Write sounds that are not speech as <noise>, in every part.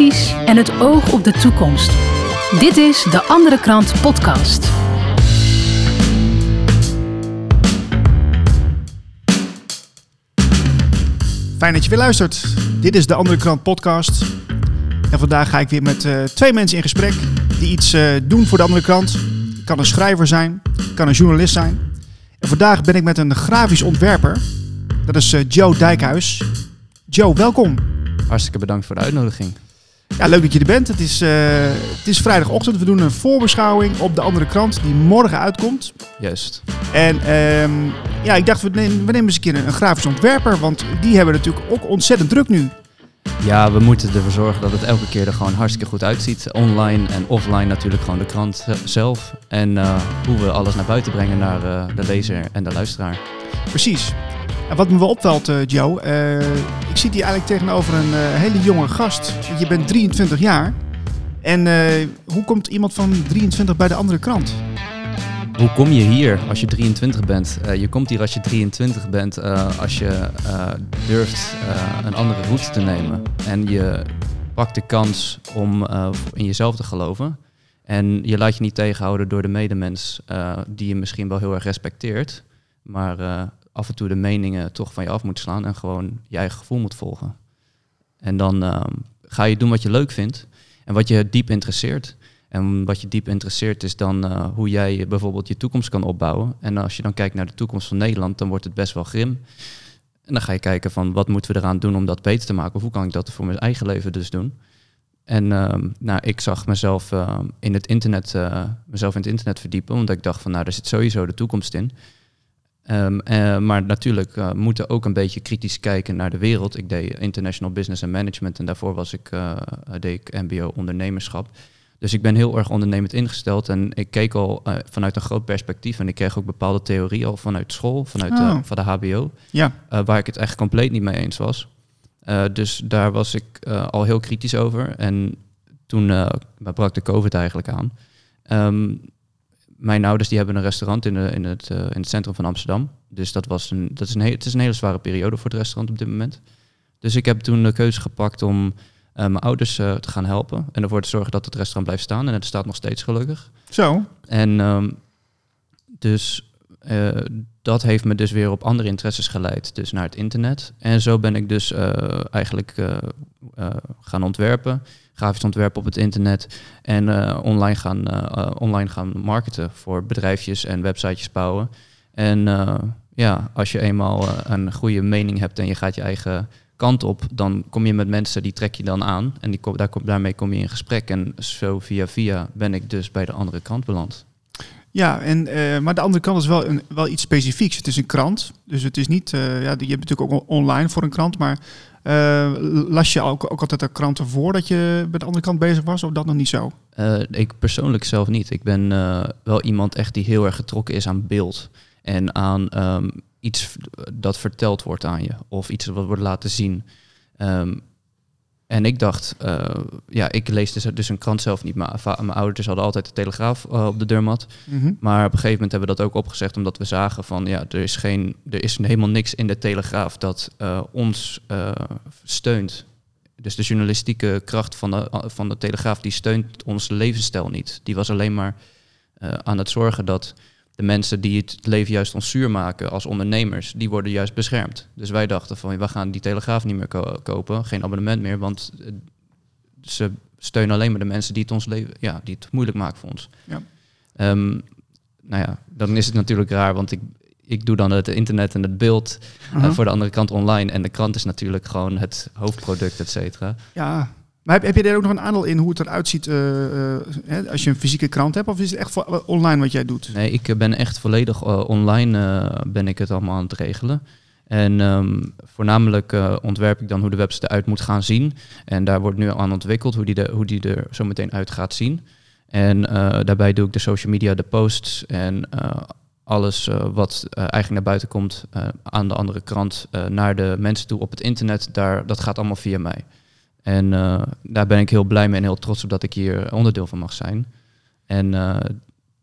kritisch en het oog op de toekomst. Dit is de Andere Krant Podcast. Fijn dat je weer luistert. Dit is de Andere Krant Podcast. En vandaag ga ik weer met uh, twee mensen in gesprek die iets uh, doen voor de Andere Krant. Kan een schrijver zijn, kan een journalist zijn. En vandaag ben ik met een grafisch ontwerper. Dat is uh, Joe Dijkhuis. Joe, welkom. Hartstikke bedankt voor de uitnodiging. Ja, leuk dat je er bent. Het is, uh, het is vrijdagochtend. We doen een voorbeschouwing op de andere krant die morgen uitkomt. Juist. En um, ja, ik dacht, we nemen, we nemen eens een keer een, grafisch ontwerper. Want die hebben natuurlijk ook ontzettend druk nu. Ja, we moeten ervoor zorgen dat het elke keer er gewoon hartstikke goed uitziet. Online en offline natuurlijk gewoon de krant zelf. En uh, hoe we alles naar buiten brengen naar uh, de lezer en de luisteraar. Precies. En wat me wel opvalt, uh, Joe, uh, ik zit hier eigenlijk tegenover een uh, hele jonge gast. Je bent 23 jaar. En hoe komt iemand van 23 bij de andere krant? Hoe kom je hier als je 23 bent? je komt hier als je 23 bent, als je durft een andere route te nemen. En je pakt de kans om in jezelf te geloven. En je laat je niet tegenhouden door de medemens die je misschien wel heel erg respecteert. Maar af en toe de meningen toch van je af moet slaan en gewoon je eigen gevoel moet volgen. En dan um, ga je doen wat je leuk vindt en wat je diep interesseert. En wat je diep interesseert is dan uh, hoe jij bijvoorbeeld je toekomst kan opbouwen. En als je dan kijkt naar de toekomst van Nederland, dan wordt het best wel grim. En dan ga je kijken van wat moeten we eraan doen om dat beter te maken? Of hoe kan ik dat voor mijn eigen leven dus doen? En uh, nou, ik zag mezelf uh, in het internet, uh, mezelf in het internet verdiepen, omdat ik dacht van nou, daar zit sowieso de toekomst in. Um, uh, maar natuurlijk uh, moeten ook een beetje kritisch kijken naar de wereld. Ik deed International Business and Management en daarvoor was ik, uh, deed ik MBO ondernemerschap. Dus ik ben heel erg ondernemend ingesteld en ik keek al vanuit een groot perspectief en ik kreeg ook bepaalde theorieën al vanuit school, vanuit oh. de, van de HBO, ja. waar ik het echt compleet niet mee eens was. dus daar was ik al heel kritisch over en toen brak de COVID eigenlijk aan. Um, mijn ouders die hebben een restaurant in, de, in, het, uh, in het centrum van Amsterdam. Dus dat, was een, dat is een, het is een hele zware periode voor het restaurant op dit moment. Dus ik heb toen de keuze gepakt om uh, mijn ouders uh, te gaan helpen. En ervoor te zorgen dat het restaurant blijft staan. En het staat nog steeds gelukkig. Zo. En um, dus dat heeft me dus weer op andere interesses geleid. Dus naar het internet. En zo ben ik dus eigenlijk gaan ontwerpen grafisch ontwerp op het internet en uh, online, gaan, uh, online gaan marketen voor bedrijfjes en websitejes bouwen. En uh, ja, als je eenmaal een goede mening hebt en je gaat je eigen kant op, dan kom je met mensen, die trek je dan aan en die, daar, daarmee kom je in gesprek. En zo via via ben ik dus bij de andere kant beland. Ja, en, maar de andere kant is wel, een, wel iets specifieks. Het is een krant, dus het is niet, ja, je hebt natuurlijk ook online voor een krant, maar uh, las je ook, altijd de kranten voor dat je bij de andere kant bezig was, of dat nog niet zo? Uh, ik persoonlijk zelf niet. Ik ben uh, wel iemand echt die heel erg getrokken is aan beeld en aan um, iets dat verteld wordt aan je, of iets wat wordt laten zien. Um, en ik dacht, uh, ja, ik lees dus, dus, een krant zelf niet. Maar mijn ouders hadden altijd de Telegraaf uh, op de deurmat. Mm -hmm. Maar op een gegeven moment hebben we dat ook opgezegd, omdat we zagen van, ja, er is, geen, er is helemaal niks in de Telegraaf dat uh, ons steunt. Dus de journalistieke kracht van de, van de Telegraaf, die steunt ons levensstijl niet. Die was alleen maar aan het zorgen dat de mensen die het leven juist ons zuur maken als ondernemers, die worden juist beschermd. Dus wij dachten van, we gaan die telegraaf niet meer kopen, geen abonnement meer, want eh, ze steunen alleen maar de mensen die het ons leven, ja, die het moeilijk maken voor ons. Ja. Um, nou ja, dan is het natuurlijk raar, want ik, ik doe dan het internet en het beeld uh -huh. uh, voor de andere kant online. En de krant is natuurlijk gewoon het hoofdproduct, et cetera. Ja, maar heb, je er ook nog een aandeel in hoe het eruit ziet uh, uh, als je een fysieke krant hebt? Of is het echt online wat jij doet? Nee, ik ben echt volledig online ben ik het allemaal aan het regelen. En um, voornamelijk ontwerp ik dan hoe de website eruit moet gaan zien. En daar wordt nu aan ontwikkeld hoe die, de, hoe die er zo meteen uit gaat zien. En daarbij doe ik de social media, de posts en alles wat eigenlijk naar buiten komt aan de andere krant naar de mensen toe op het internet. Daar, dat gaat allemaal via mij. En uh, daar ben ik heel blij mee en heel trots op dat ik hier onderdeel van mag zijn. En uh,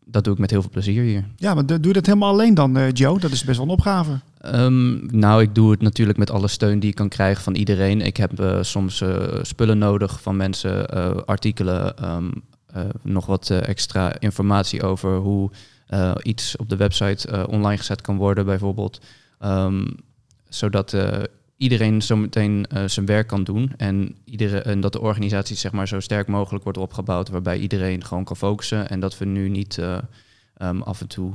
dat doe ik met heel veel plezier hier. Ja, maar doe je dat helemaal alleen dan, eh, Joe? Dat is best wel een opgave. Ehm, nou, ik doe het natuurlijk met alle steun die ik kan krijgen van iedereen. Ik heb eh, soms eh, spullen nodig van mensen, eh, artikelen, ehm, eh, nog wat eh, extra informatie over hoe eh, iets op de website eh, online gezet kan worden, bijvoorbeeld. Ehm, zodat iedereen zometeen eh zijn werk kan doen en, iedere, en dat de organisatie zeg maar, zo sterk mogelijk wordt opgebouwd, waarbij iedereen gewoon kan focussen en dat we nu niet eh, ehm, af en toe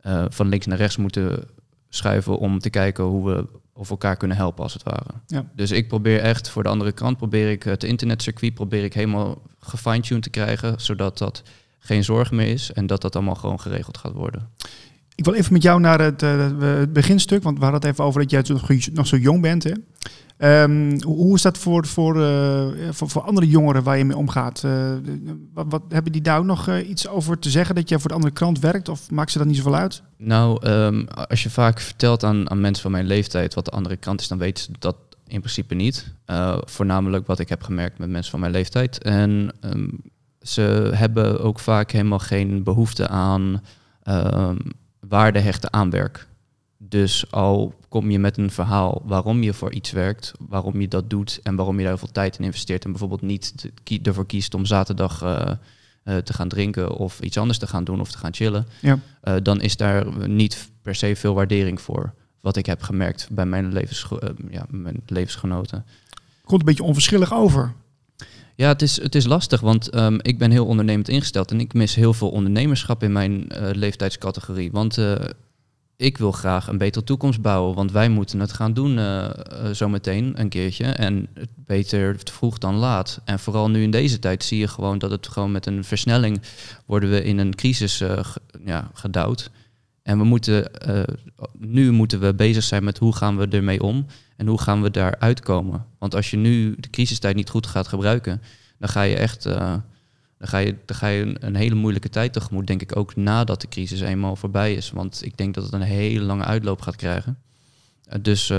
eh, van links naar rechts moeten schuiven om te kijken hoe we of elkaar kunnen helpen als het ware. Ja. Dus ik probeer echt voor de andere kant, probeer ik het internetcircuit probeer ik helemaal gefine-tuned te krijgen, zodat dat geen zorg meer is en dat dat allemaal gewoon geregeld gaat worden. Ik wil even met jou naar het, eh, het beginstuk, want we hadden het even over dat jij nog, nog zo jong bent. Hè? Ehm, hoe is dat voor, voor, eh, voor, voor andere jongeren waar je mee omgaat? Eh, wat, hebben die daar ook nog eh, iets over te zeggen dat jij voor de andere krant werkt? Of maakt ze dat niet zoveel uit? Nou, ehm, als je vaak vertelt aan, aan mensen van mijn leeftijd wat de andere kant is, dan weten ze dat in principe niet. Eh, voornamelijk wat ik heb gemerkt met mensen van mijn leeftijd. En ehm, ze hebben ook vaak helemaal geen behoefte aan waarde hechten aan werk. Dus al kom je met een verhaal waarom je voor iets werkt, waarom je dat doet en waarom je daar veel tijd in investeert en bijvoorbeeld niet kie- ervoor kiest om zaterdag eh, eh, te gaan drinken of iets anders te gaan doen of te gaan chillen, Ja. eh, dan is daar niet per se veel waardering voor. Wat ik heb gemerkt bij mijn, eh, ja, mijn levensgenoten. Komt een beetje onverschillig over. Ja, het is, het is lastig, want ehm, ik ben heel ondernemend ingesteld en ik mis heel veel ondernemerschap in mijn eh, leeftijdscategorie. Want eh, ik wil graag een betere toekomst bouwen, want wij moeten het gaan doen eh eh, zometeen een keertje. En beter te vroeg dan laat. En vooral nu in deze tijd zie je gewoon dat het gewoon met een versnelling worden we in een crisis ja, gedouwd. En we moeten, eh, nu moeten we bezig zijn met hoe gaan we ermee om en hoe gaan we daar uitkomen. Want als je nu de crisistijd niet goed gaat gebruiken, dan ga je echt eh, dan ga je, dan ga je een, hele moeilijke tijd tegemoet, denk ik ook nadat de crisis eenmaal voorbij is. Want ik denk dat het een hele lange uitloop gaat krijgen. Eh, dus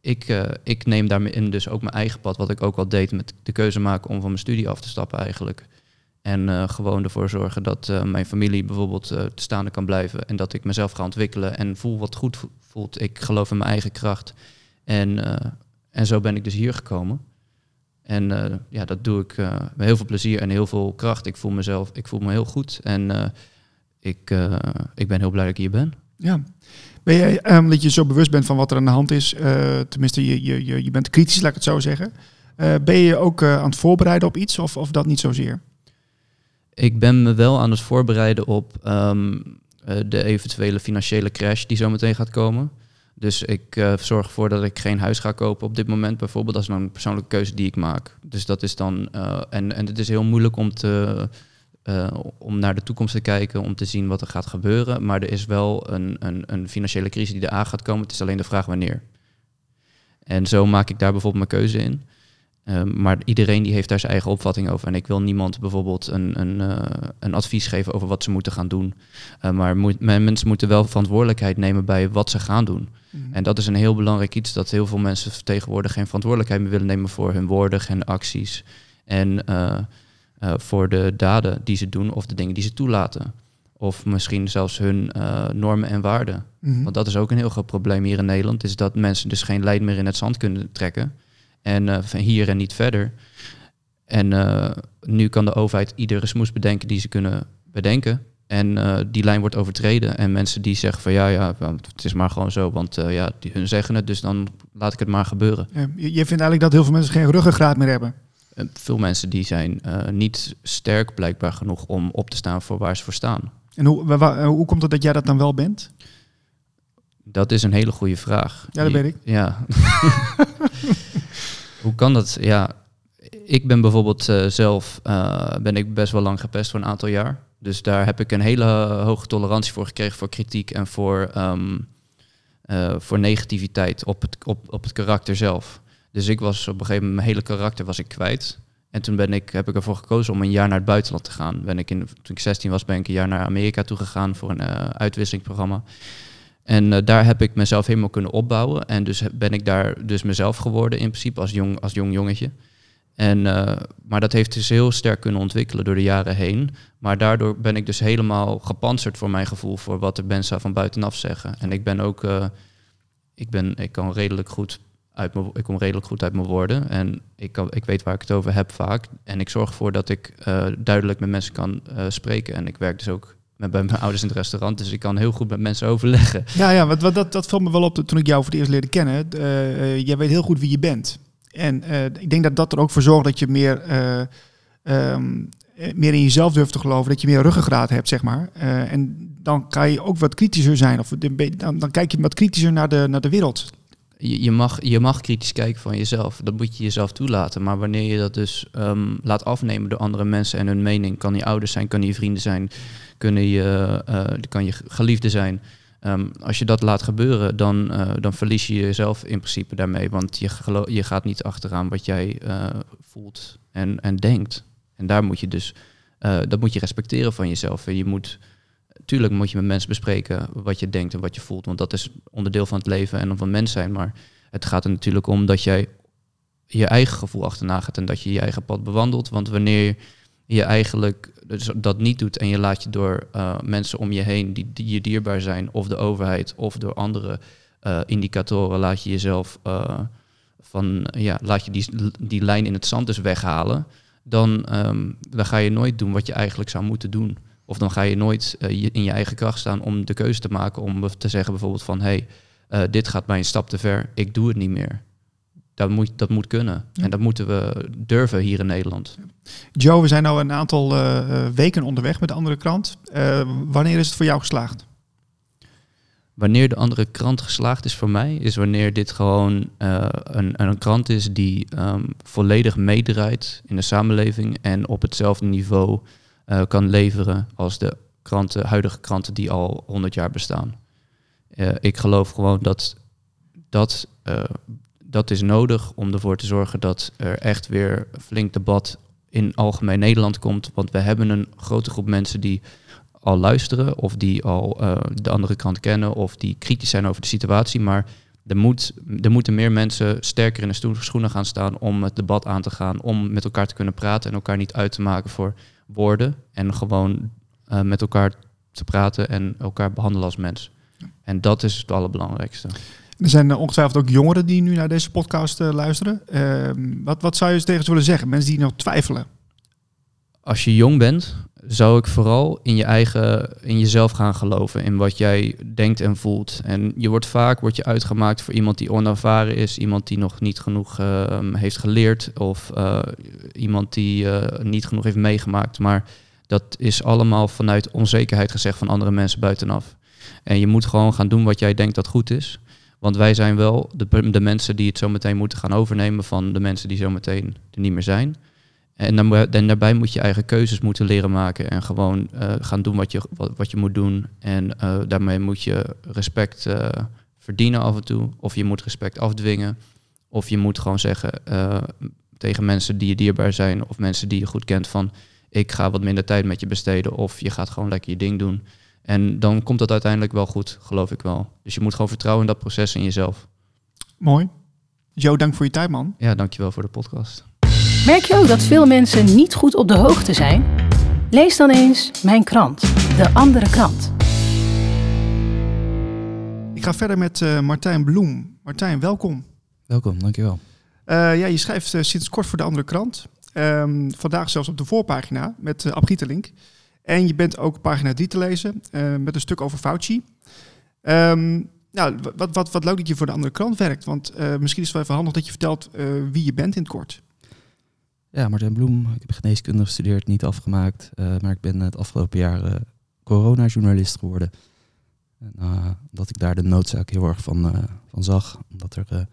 ik, ik neem daarin dus ook mijn eigen pad, wat ik ook al deed met de keuze maken om van mijn studie af te stappen eigenlijk. En eh, gewoon ervoor zorgen dat eh, mijn familie bijvoorbeeld eh, te staande kan blijven. En dat ik mezelf ga ontwikkelen en voel wat goed vo- voelt. Ik geloof in mijn eigen kracht. En, en zo ben ik dus hier gekomen. En ja, dat doe ik met heel veel plezier en heel veel kracht. Ik voel mezelf, ik voel me heel goed. En ik, ik ben heel blij dat ik hier ben. Ja. Ben jij, ehm, dat je zo bewust bent van wat er aan de hand is, tenminste je, je, je, je bent kritisch, laat ik het zo zeggen. Ben je ook aan het voorbereiden op iets of, of dat niet zozeer? Ik ben me wel aan het voorbereiden op ehm, eh, de eventuele financiële crash die zo meteen gaat komen. Dus ik eh, zorg ervoor dat ik geen huis ga kopen op dit moment bijvoorbeeld. Dat is een persoonlijke keuze die ik maak. Dus dat is dan... eh, en, en het is heel moeilijk om, te, om naar de toekomst te kijken, om te zien wat er gaat gebeuren. Maar er is wel een, een, een financiële crisis die eraan gaat komen. Het is alleen de vraag wanneer. En zo maak ik daar bijvoorbeeld mijn keuze in. Ehm, maar iedereen die heeft daar zijn eigen opvatting over. En ik wil niemand bijvoorbeeld een, een, eh, een advies geven over wat ze moeten gaan doen. Eh, maar moet, mensen moeten wel verantwoordelijkheid nemen bij wat ze gaan doen. En dat is een heel belangrijk iets dat heel veel mensen tegenwoordig geen verantwoordelijkheid meer willen nemen voor hun woorden en acties. En eh, eh, voor de daden die ze doen of de dingen die ze toelaten. Of misschien zelfs hun normen en waarden. Mhm. Want dat is ook een heel groot probleem hier in Nederland. Is dat mensen dus geen lijn meer in het zand kunnen trekken. En eh, van hier en niet verder. En eh, nu kan de overheid iedere smoes bedenken die ze kunnen bedenken. En eh, die lijn wordt overtreden. En mensen die zeggen van ja, ja, het is maar gewoon zo. Want ja, die, hun zeggen het, dus dan laat ik het maar gebeuren. Ja, je, je vindt eigenlijk dat heel veel mensen geen ruggengraat meer hebben. En veel mensen die zijn niet sterk blijkbaar genoeg om op te staan voor waar ze voor staan. En hoe, hoe komt het dat jij dat dan wel bent? Dat is een hele goede vraag. Ja, dat weet ik. Ja. <laughs> Hoe kan dat? Ja, ik ben bijvoorbeeld eh, zelf eh, ben ik best wel lang gepest voor een aantal jaar. Dus daar heb ik een hele hoge tolerantie voor gekregen voor kritiek en voor, ehm, eh, voor negativiteit op het, op, op het karakter zelf. Dus ik was op een gegeven moment mijn hele karakter was ik kwijt. En toen ben ik, heb ik ervoor gekozen om een jaar naar het buitenland te gaan. Ben ik in, toen ik 16 was, ben ik een jaar naar Amerika toe gegaan voor een uitwisselingsprogramma. En eh, daar heb ik mezelf helemaal kunnen opbouwen. En dus ben ik daar dus mezelf geworden in principe als jong, als jong jongetje. En, eh, maar dat heeft dus heel sterk kunnen ontwikkelen door de jaren heen. Maar daardoor ben ik dus helemaal gepantserd voor mijn gevoel voor wat de mensen van buitenaf zeggen. En ik ben ook, eh, ik, ben, ik kan redelijk goed uit mijn, ik kom redelijk goed uit mijn woorden. En ik, kan, ik weet waar ik het over heb vaak. En ik zorg ervoor dat ik duidelijk met mensen kan spreken. En ik werk dus ook met bij mijn ouders in het restaurant. Dus ik kan heel goed met mensen overleggen. <laughs> Ja, ja wat, wat, dat, dat viel me wel op toen ik jou voor het eerst leerde kennen. jij weet heel goed wie je bent. En uh, ik denk dat dat er ook voor zorgt dat je meer, uh, um, meer in jezelf durft te geloven, dat je meer ruggengraat hebt, zeg maar. Uh, en dan kan je ook wat kritischer zijn, of dan, dan kijk je wat kritischer naar de, naar de wereld. Je, je, mag, je mag kritisch kijken van jezelf, dat moet je jezelf toelaten. Maar wanneer je dat dus um, laat afnemen door andere mensen en hun mening, kan je ouders zijn, kan je vrienden zijn, kunnen je, kan je geliefde zijn. Um, als je dat laat gebeuren, dan, uh, dan verlies je jezelf in principe daarmee. Want je, je gaat niet achteraan wat jij uh, voelt en, en denkt. En daar moet je dus, dat moet je respecteren van jezelf. En je moet, tuurlijk moet je met mensen bespreken wat je denkt en wat je voelt. Want dat is onderdeel van het leven en van mens zijn. Maar het gaat er natuurlijk om dat jij je eigen gevoel achterna gaat en dat je je eigen pad bewandelt. Want wanneer je eigenlijk dus dat niet doet en je laat je door uh, mensen om je heen die, die, je dierbaar zijn, of de overheid, of door andere uh, indicatoren, laat je jezelf uh, van, ja, laat je die, die lijn in het zand dus weghalen, dan, um, dan ga je nooit doen wat je eigenlijk zou moeten doen. Of dan ga je nooit in je eigen kracht staan om de keuze te maken om te zeggen bijvoorbeeld van hé, hey, dit gaat mij een stap te ver, ik doe het niet meer. Dat moet, dat moet kunnen. En dat moeten we durven hier in Nederland. Joe, we zijn nu een aantal uh, weken onderweg met de andere krant. Uh, wanneer is het voor jou geslaagd? Wanneer de andere krant geslaagd is voor mij, is wanneer dit gewoon een, een krant is die um, volledig meedraait in de samenleving en op hetzelfde niveau kan leveren als de kranten, huidige kranten die al 100 jaar bestaan. ik geloof gewoon dat dat dat is nodig om ervoor te zorgen dat er echt weer flink debat in algemeen Nederland komt. Want we hebben een grote groep mensen die al luisteren of die al uh, de andere kant kennen of die kritisch zijn over de situatie. Maar er, moet, er moeten meer mensen sterker in de schoenen gaan staan om het debat aan te gaan, om met elkaar te kunnen praten en elkaar niet uit te maken voor woorden en gewoon uh, met elkaar te praten en elkaar behandelen als mens. En dat is het allerbelangrijkste. Er zijn eh, ongetwijfeld ook jongeren die nu naar deze podcast uh, luisteren. Uh, wat, wat zou je tegen ze willen zeggen? Mensen die nog twijfelen. Als je jong bent, zou ik vooral in je eigen, in jezelf gaan geloven, in wat jij denkt en voelt. En je wordt vaak wordt je uitgemaakt voor iemand die onervaren is, iemand die nog niet genoeg uh, heeft geleerd of uh, iemand die niet genoeg heeft meegemaakt. Maar dat is allemaal vanuit onzekerheid gezegd van andere mensen buitenaf. En je moet gewoon gaan doen wat jij denkt dat goed is. Want wij zijn wel de, de mensen die het zo meteen moeten gaan overnemen van de mensen die zo meteen er niet meer zijn. En, dan, daarbij moet je eigen keuzes moeten leren maken en gewoon uh, gaan doen wat je, wat, je moet doen. En uh, daarmee moet je respect uh, verdienen af en toe. Of je moet respect afdwingen. Of je moet gewoon zeggen tegen mensen die je dierbaar zijn of mensen die je goed kent van ik ga wat minder tijd met je besteden. Of je gaat gewoon lekker je ding doen. En dan komt dat uiteindelijk wel goed, geloof ik wel. Dus je moet gewoon vertrouwen in dat proces in jezelf. Mooi. Jo, dank voor je tijd, man. Ja, dankjewel voor de podcast. Merk je ook dat veel mensen niet goed op de hoogte zijn? Lees dan eens mijn krant, De Andere Krant. Ik ga verder met uh, Martijn Bloem. Martijn, welkom. Welkom, dankjewel. Uh, ja, je schrijft uh, sinds kort voor De Andere Krant. Um, vandaag zelfs op de voorpagina met uh, Ab Gietelink. En je bent ook pagina 3 te lezen uh, met een stuk over Fauci. Um, nou, wat, wat, wat leuk dat je voor de andere krant werkt. Want uh, misschien is het wel even handig dat je vertelt uh, wie je bent in het kort. Ja, Martijn Bloem. Ik heb geneeskunde gestudeerd, niet afgemaakt. maar ik ben het afgelopen jaar coronajournalist geworden. En, dat ik daar de noodzaak heel erg van, van zag. Omdat er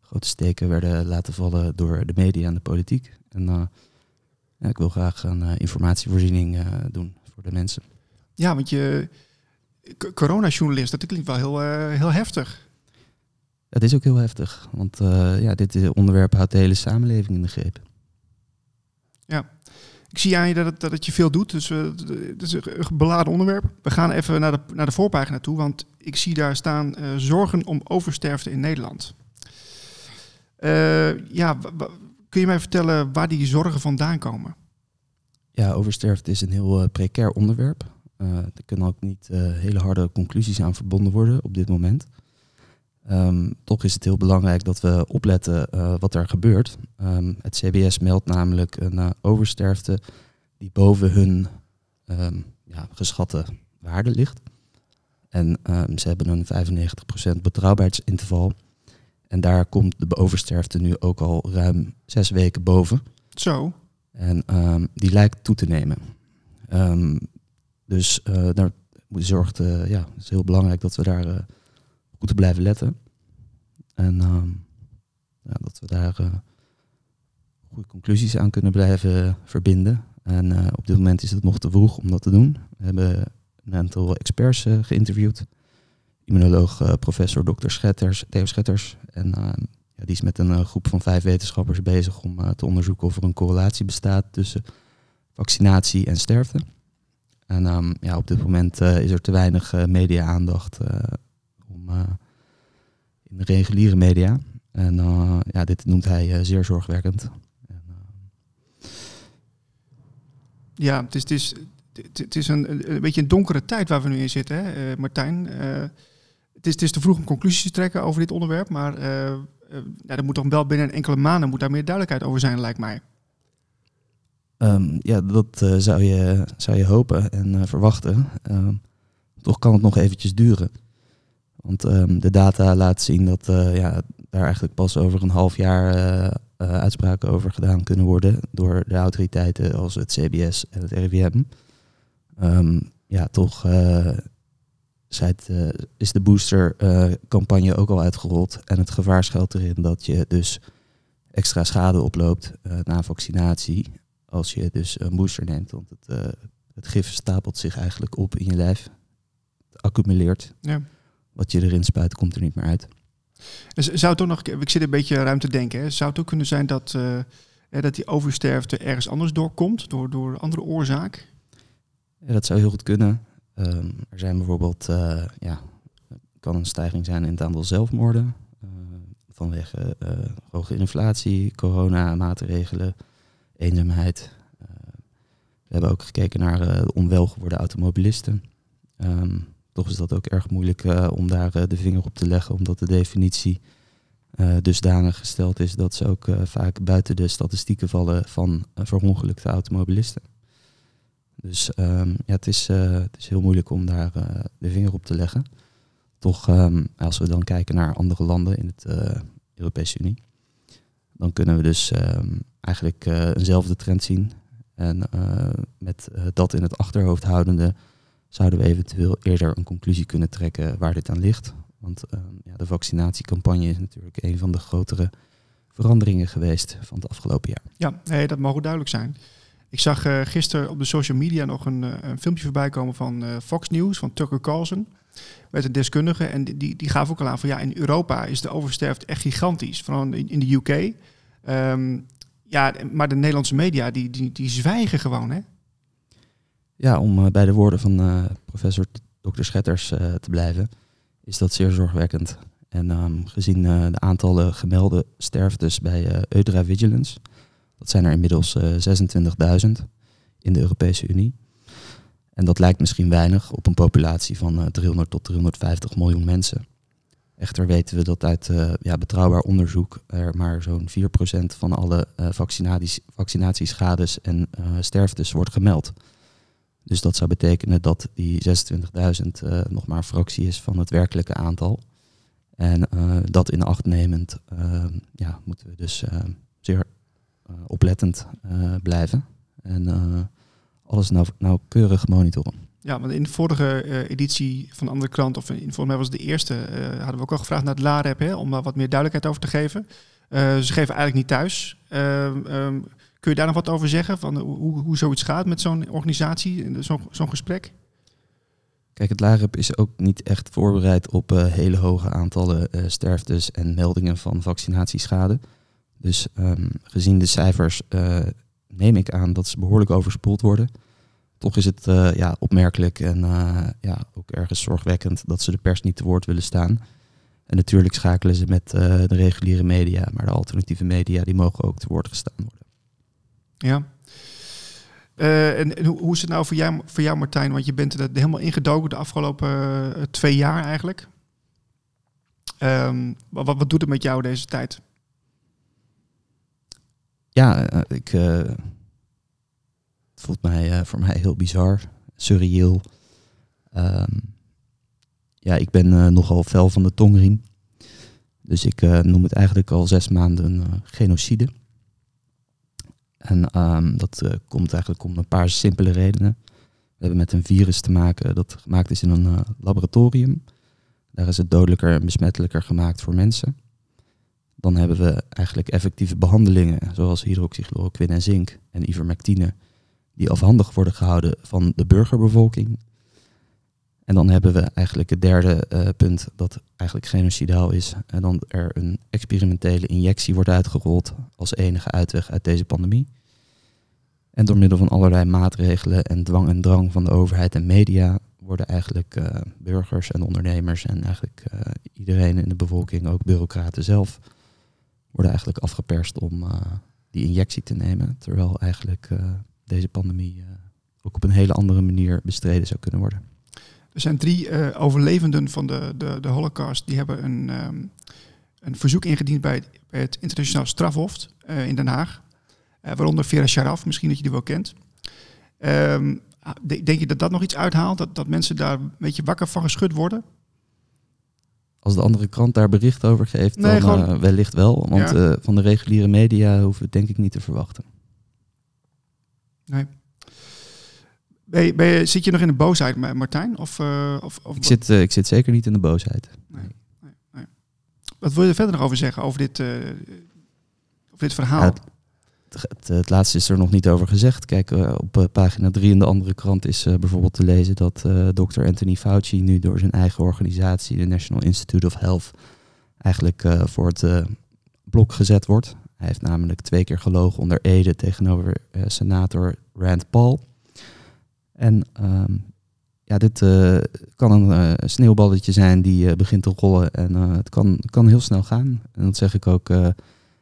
grote steken werden laten vallen door de media en de politiek. En ja, ik wil graag een uh, informatievoorziening uh, doen voor de mensen. Ja, want je coronajournalist, dat klinkt wel heel, uh, heel heftig. Het is ook heel heftig, want ja, dit onderwerp houdt de hele samenleving in de greep. Ja, ik zie aan je dat het, dat het je veel doet, dus het is een beladen onderwerp. We gaan even naar de, naar de voorpagina toe, want ik zie daar staan zorgen om oversterfte in Nederland. ja, kun je mij vertellen waar die zorgen vandaan komen? Ja, oversterfte is een heel uh, precair onderwerp. Uh, er kunnen ook niet uh, hele harde conclusies aan verbonden worden op dit moment. Um, toch is het heel belangrijk dat we opletten wat er gebeurt. Um, het CBS meldt namelijk een oversterfte die boven hun um, ja, geschatte waarde ligt. En ze hebben een 95% betrouwbaarheidsinterval. En daar komt de oversterfte nu ook al ruim zes weken boven. Zo. En um, die lijkt toe te nemen. Um, dus uh, daar zorgt, uh, ja, het is heel belangrijk dat we daar uh, goed op blijven letten. En um, ja, dat we daar goede conclusies aan kunnen blijven verbinden. En op dit moment is het nog te vroeg om dat te doen. We hebben een aantal experts geïnterviewd. Immunoloog professor Dr. Schetters, Theo Schetters. En ja, die is met een groep van vijf wetenschappers bezig om te onderzoeken of er een correlatie bestaat tussen vaccinatie en sterfte. En um, ja, op dit moment is er te weinig media-aandacht om, in de reguliere media. En ja, dit noemt hij zeer zorgwekkend. En, ja, het is, het is, het is een, een beetje een donkere tijd waar we nu in zitten, hè, Martijn. Het, is, is te vroeg om conclusies te trekken over dit onderwerp, maar uh, ja, er moet toch wel binnen enkele maanden moet daar meer duidelijkheid over zijn, lijkt mij. Um, ja, dat uh, zou, je, zou je hopen en verwachten. Um, toch kan het nog eventjes duren. Want um, de data laat zien dat ja, daar eigenlijk pas over een half jaar uitspraken over gedaan kunnen worden door de autoriteiten als het CBS en het RIVM. ja, toch is de boostercampagne uh, ook al uitgerold. En het gevaar schuilt erin dat je dus extra schade oploopt uh, na vaccinatie. Als je dus een booster neemt. Want het, het gif stapelt zich eigenlijk op in je lijf. Het accumuleert. Ja. Wat je erin spuit, komt er niet meer uit. Zou het toch nog, ik zit een beetje ruim te denken. Hè? Zou het ook kunnen zijn dat, dat die oversterfte ergens anders doorkomt? Door, door een andere oorzaak? Ja, dat zou heel goed kunnen. Um, er zijn bijvoorbeeld, uh, ja, kan een stijging zijn in het aantal zelfmoorden. Uh, vanwege uh, hoge inflatie, corona-maatregelen, eenzaamheid. we hebben ook gekeken naar de onwel geworden automobilisten. Um, toch is dat ook erg moeilijk om daar de vinger op te leggen, omdat de definitie dusdanig gesteld is dat ze ook vaak buiten de statistieken vallen van verongelukte automobilisten. Dus um, ja, het, is, uh, het is heel moeilijk om daar uh, de vinger op te leggen. Toch, um, als we dan kijken naar andere landen in het uh, Europese Unie, dan kunnen we dus um, eigenlijk eenzelfde trend zien. En met dat in het achterhoofd houdende, zouden we eventueel eerder een conclusie kunnen trekken waar dit aan ligt. Want ja, de vaccinatiecampagne is natuurlijk een van de grotere veranderingen geweest van het afgelopen jaar. Ja, nee, dat mag duidelijk zijn. Ik zag uh, gisteren op de social media nog een, uh, een filmpje voorbij komen van uh, Fox News, van Tucker Carlson. Met een deskundige. En die, die gaf ook al aan van ja, in Europa is de oversterfte echt gigantisch. Vooral in, de UK. Ehm, ja, maar de Nederlandse media, die, die, die zwijgen gewoon, hè? Ja, om bij de woorden van professor Dr. Schetters te blijven, is dat zeer zorgwekkend. En um, gezien de aantallen gemelde sterftes bij Eudra Vigilance dat zijn er inmiddels uh, eh, 26.000 in de Europese Unie. En dat lijkt misschien weinig op een populatie van uh, 300 tot 350 miljoen mensen. Echter weten we dat uit uh, ja, betrouwbaar onderzoek er maar zo'n 4% van alle vaccinatieschades en sterftes wordt gemeld. Dus dat zou betekenen dat die 26.000 nog maar een fractie is van het werkelijke aantal. En dat in acht nemend ja, moeten we dus zeer eh, oplettend eh, blijven. En eh, alles nauwkeurig monitoren. Ja, want in de vorige uh, editie van de andere krant, of in, volgens mij was het de eerste, uh, hadden we ook al gevraagd naar het LAREP, hè, om daar wat meer duidelijkheid over te geven. Uh, ze geven eigenlijk niet thuis. Um, kun je daar nog wat over zeggen, van hoe, hoe zoiets gaat met zo'n organisatie, zo'n zo'n gesprek? Kijk, het LAREP is ook niet echt voorbereid op hele hoge aantallen sterftes en meldingen van vaccinatieschade. Dus um, gezien de cijfers uh, neem ik aan dat ze behoorlijk overspoeld worden. Toch is het uh, ja, opmerkelijk en uh, ja, ook ergens zorgwekkend dat ze de pers niet te woord willen staan. En natuurlijk schakelen ze met eh, de reguliere media, maar de alternatieve media die mogen ook te woord gestaan worden. Ja. Eh, en, en hoe, hoe is het nou voor jou, voor jou, Martijn? Want je bent er helemaal ingedoken de afgelopen eh, twee jaar eigenlijk. Ehm, wat, wat doet het met jou deze tijd? Ja, eh, eh, het voelt mij eh, voor mij heel bizar, surreëel. Ehm, ja, ik ben nogal fel van de tongriem. Dus ik noem het eigenlijk al zes maanden een genocide. En ehm, dat komt eigenlijk om een paar simpele redenen. We hebben met een virus te maken dat gemaakt is in een laboratorium. Daar is het dodelijker en besmettelijker gemaakt voor mensen. Dan hebben we eigenlijk effectieve behandelingen, zoals hydroxychloroquine en zink en ivermectine, die afhandig worden gehouden van de burgerbevolking. En dan hebben we eigenlijk het derde eh, punt dat eigenlijk genocidaal is. En dan er een experimentele injectie wordt uitgerold als enige uitweg uit deze pandemie. En door middel van allerlei maatregelen en dwang en drang van de overheid en media worden eigenlijk eh, burgers en ondernemers en eigenlijk eh, iedereen in de bevolking, ook bureaucraten zelf, worden eigenlijk afgeperst om eh, die injectie te nemen. Terwijl eigenlijk eh, deze pandemie eh, ook op een hele andere manier bestreden zou kunnen worden. Er zijn drie overlevenden van de, de, de Holocaust. Die hebben een, ehm, een verzoek ingediend bij, bij het Internationaal Strafhof in Den Haag. Waaronder Vera Sharaf, misschien dat je die wel kent. Ehm, de- denk je dat dat nog iets uithaalt? Dat, dat mensen daar een beetje wakker van geschud worden? Als de andere krant daar bericht over geeft, Nee, dan gewoon- eh, wellicht wel. Want Ja. eh, van de reguliere media hoeven we het denk ik niet te verwachten. Nee. Ben je, ben je- zit je nog in de boosheid, Ma- Martijn? Of, eh, of, of Ik zit, ik zit zeker niet in de boosheid. wat wil je er verder nog over zeggen? Over dit, over dit verhaal? Ja, het, het, laatste is er nog niet over gezegd. Kijk, eh, op eh, pagina 3 in de andere krant is eh, bijvoorbeeld te lezen dat eh Dr. Anthony Fauci nu door zijn eigen organisatie, de National Institute of Health, eigenlijk voor het blok gezet wordt. Hij heeft namelijk twee keer gelogen onder Ede tegenover senator Rand Paul. En ehm, ja, dit kan een sneeuwballetje zijn die begint te rollen en het kan, kan heel snel gaan. En dat zeg ik ook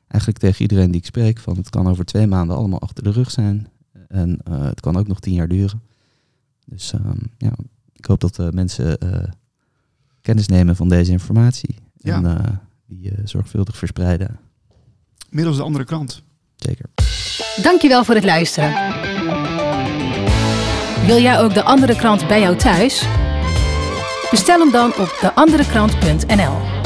eigenlijk tegen iedereen die ik spreek, van het kan over twee maanden allemaal achter de rug zijn. En eh, het kan ook nog tien jaar duren. Dus ehm, ja, ik hoop dat eh, mensen eh, kennis nemen van deze informatie. Ja. En eh, die eh, zorgvuldig verspreiden. Middels de andere krant. Zeker. Dankjewel voor het luisteren. Wil jij ook de andere krant bij jou thuis? Bestel hem dan op deanderekrant.nl.